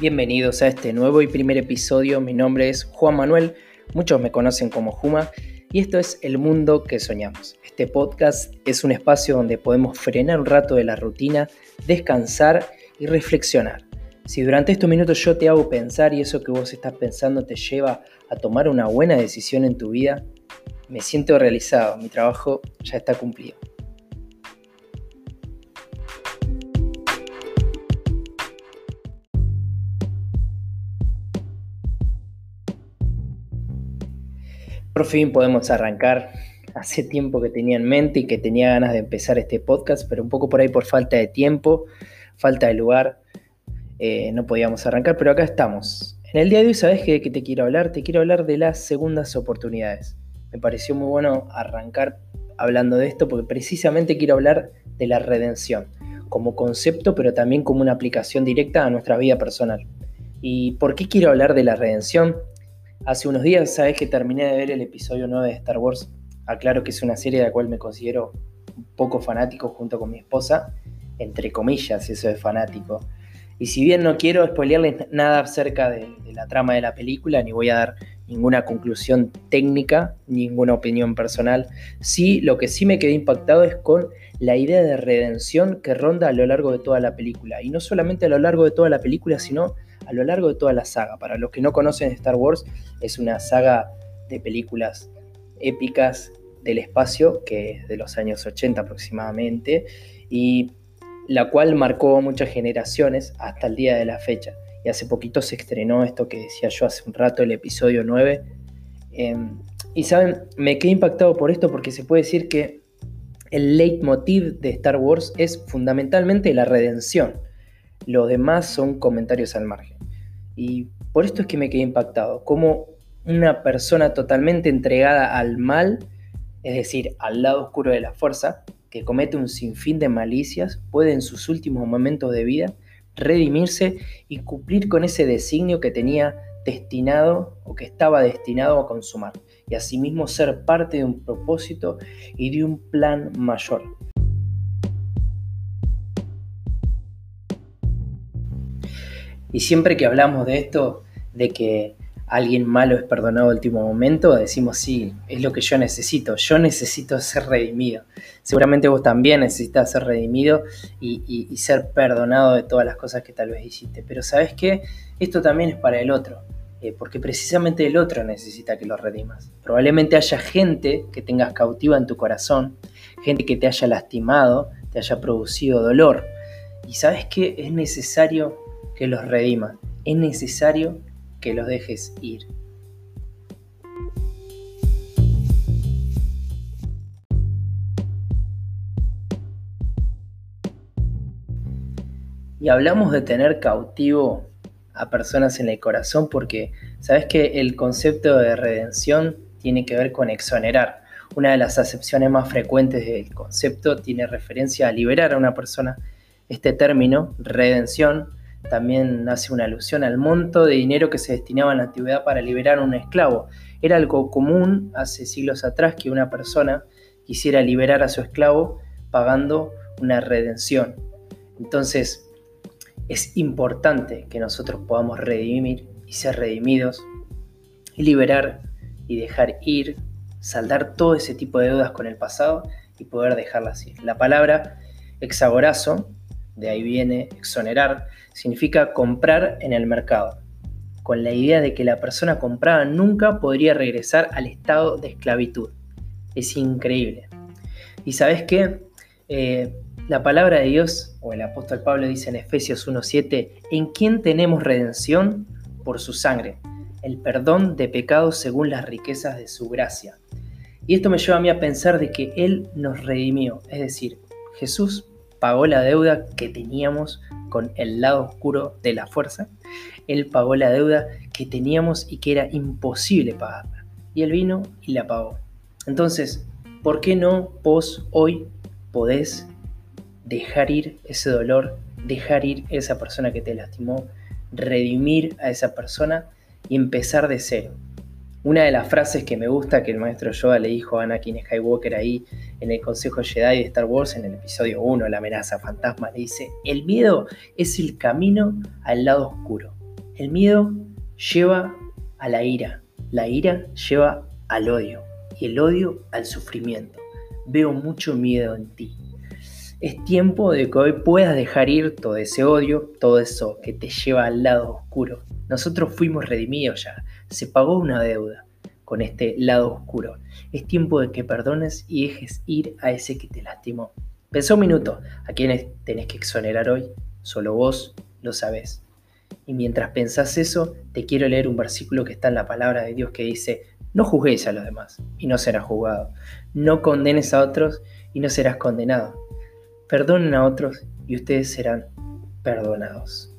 Bienvenidos a este nuevo y primer episodio. Mi nombre es Juan Manuel, muchos me conocen como Juma, y esto es El Mundo que Soñamos. Este podcast es un espacio donde podemos frenar un rato de la rutina, descansar y reflexionar. Si durante estos minutos yo te hago pensar y eso que vos estás pensando te lleva a tomar una buena decisión en tu vida, me siento realizado, mi trabajo ya está cumplido. Por fin podemos arrancar. Hace tiempo que tenía en mente y que tenía ganas de empezar este podcast, pero un poco por ahí por falta de tiempo, falta de lugar, eh, no podíamos arrancar, pero acá estamos. En el día de hoy, ¿sabes de qué te quiero hablar? Te quiero hablar de las segundas oportunidades. Me pareció muy bueno arrancar hablando de esto porque precisamente quiero hablar de la redención como concepto, pero también como una aplicación directa a nuestra vida personal. ¿Y por qué quiero hablar de la redención? Hace unos días, sabes que terminé de ver el episodio 9 de Star Wars. Aclaro que es una serie de la cual me considero un poco fanático junto con mi esposa, entre comillas, eso es fanático. Y si bien no quiero spoilearles nada acerca de, de, la trama de la película, ni voy a dar ninguna conclusión técnica, ninguna opinión personal, sí, lo que sí me quedé impactado es con la idea de redención que ronda a lo largo de toda la película. Y no solamente a lo largo de toda la película, sino a lo largo de toda la saga. Para los que no conocen Star Wars, es una saga de películas épicas del espacio, que es de los años 80 aproximadamente, y la cual marcó muchas generaciones hasta el día de la fecha. Y hace poquito se estrenó esto que decía yo hace un rato, el episodio 9. Eh, y saben, me quedé impactado por esto porque se puede decir que el leitmotiv de Star Wars es fundamentalmente la redención. Lo demás son comentarios al margen. Y por esto es que me quedé impactado, como una persona totalmente entregada al mal, es decir, al lado oscuro de la fuerza, que comete un sinfín de malicias, puede en sus últimos momentos de vida redimirse y cumplir con ese designio que tenía destinado o que estaba destinado a consumar, y asimismo ser parte de un propósito y de un plan mayor. Y siempre que hablamos de esto, de que alguien malo es perdonado al último momento, decimos, sí, es lo que yo necesito, yo necesito ser redimido. Seguramente vos también necesitas ser redimido y, ser perdonado de todas las cosas que tal vez hiciste. Pero sabes qué, esto también es para el otro, eh, porque precisamente el otro necesita que lo redimas. Probablemente haya gente que tengas cautiva en tu corazón, gente que te haya lastimado, te haya producido dolor. Y sabes qué, es necesario que los redimas. Es necesario que los dejes ir. Y hablamos de tener cautivo a personas en el corazón porque sabes que el concepto de redención tiene que ver con exonerar. Una de las acepciones más frecuentes del concepto tiene referencia a liberar a una persona. Este término, redención, también hace una alusión al monto de dinero que se destinaba en la antigüedad para liberar a un esclavo. Era algo común hace siglos atrás que una persona quisiera liberar a su esclavo pagando una redención. Entonces, es importante que nosotros podamos redimir y ser redimidos y liberar y dejar ir, saldar todo ese tipo de deudas con el pasado y poder dejarlas ir. La palabra hexagorazo de ahí viene exonerar, significa comprar en el mercado, con la idea de que la persona comprada nunca podría regresar al estado de esclavitud. Es increíble. Y sabes qué? Eh, la palabra de Dios, o el apóstol Pablo dice en Efesios 1.7, en quien tenemos redención por su sangre, el perdón de pecados según las riquezas de su gracia. Y esto me lleva a mí a pensar de que Él nos redimió, es decir, Jesús pagó la deuda que teníamos con el lado oscuro de la fuerza. Él pagó la deuda que teníamos y que era imposible pagarla. Y él vino y la pagó. Entonces, ¿por qué no vos hoy podés dejar ir ese dolor, dejar ir esa persona que te lastimó, redimir a esa persona y empezar de cero? Una de las frases que me gusta que el maestro Yoda le dijo a Anakin Skywalker ahí en el Consejo Jedi de Star Wars, en el episodio 1, La amenaza fantasma, le dice, el miedo es el camino al lado oscuro. El miedo lleva a la ira, la ira lleva al odio y el odio al sufrimiento. Veo mucho miedo en ti. Es tiempo de que hoy puedas dejar ir todo ese odio, todo eso que te lleva al lado oscuro. Nosotros fuimos redimidos ya, se pagó una deuda con este lado oscuro. Es tiempo de que perdones y dejes ir a ese que te lastimó. Pensá un minuto, ¿a quiénes tenés que exonerar hoy? Solo vos lo sabés. Y mientras pensás eso, te quiero leer un versículo que está en la palabra de Dios que dice, no juzguéis a los demás y no serás juzgado. No condenes a otros y no serás condenado. Perdonen a otros y ustedes serán perdonados.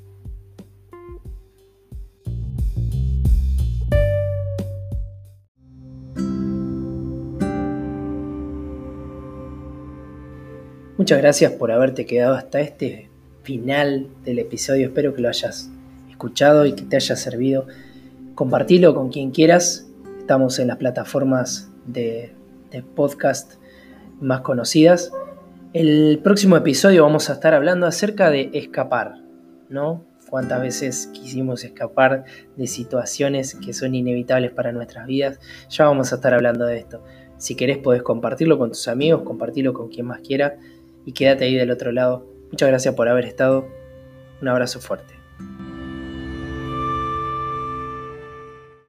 Muchas gracias por haberte quedado hasta este final del episodio. Espero que lo hayas escuchado y que te haya servido. Compartilo con quien quieras. Estamos en las plataformas de, de podcast más conocidas. El próximo episodio vamos a estar hablando acerca de escapar, ¿no? Cuántas veces quisimos escapar de situaciones que son inevitables para nuestras vidas. Ya vamos a estar hablando de esto. Si querés podés compartirlo con tus amigos, compartirlo con quien más quiera y quédate ahí del otro lado. Muchas gracias por haber estado. Un abrazo fuerte.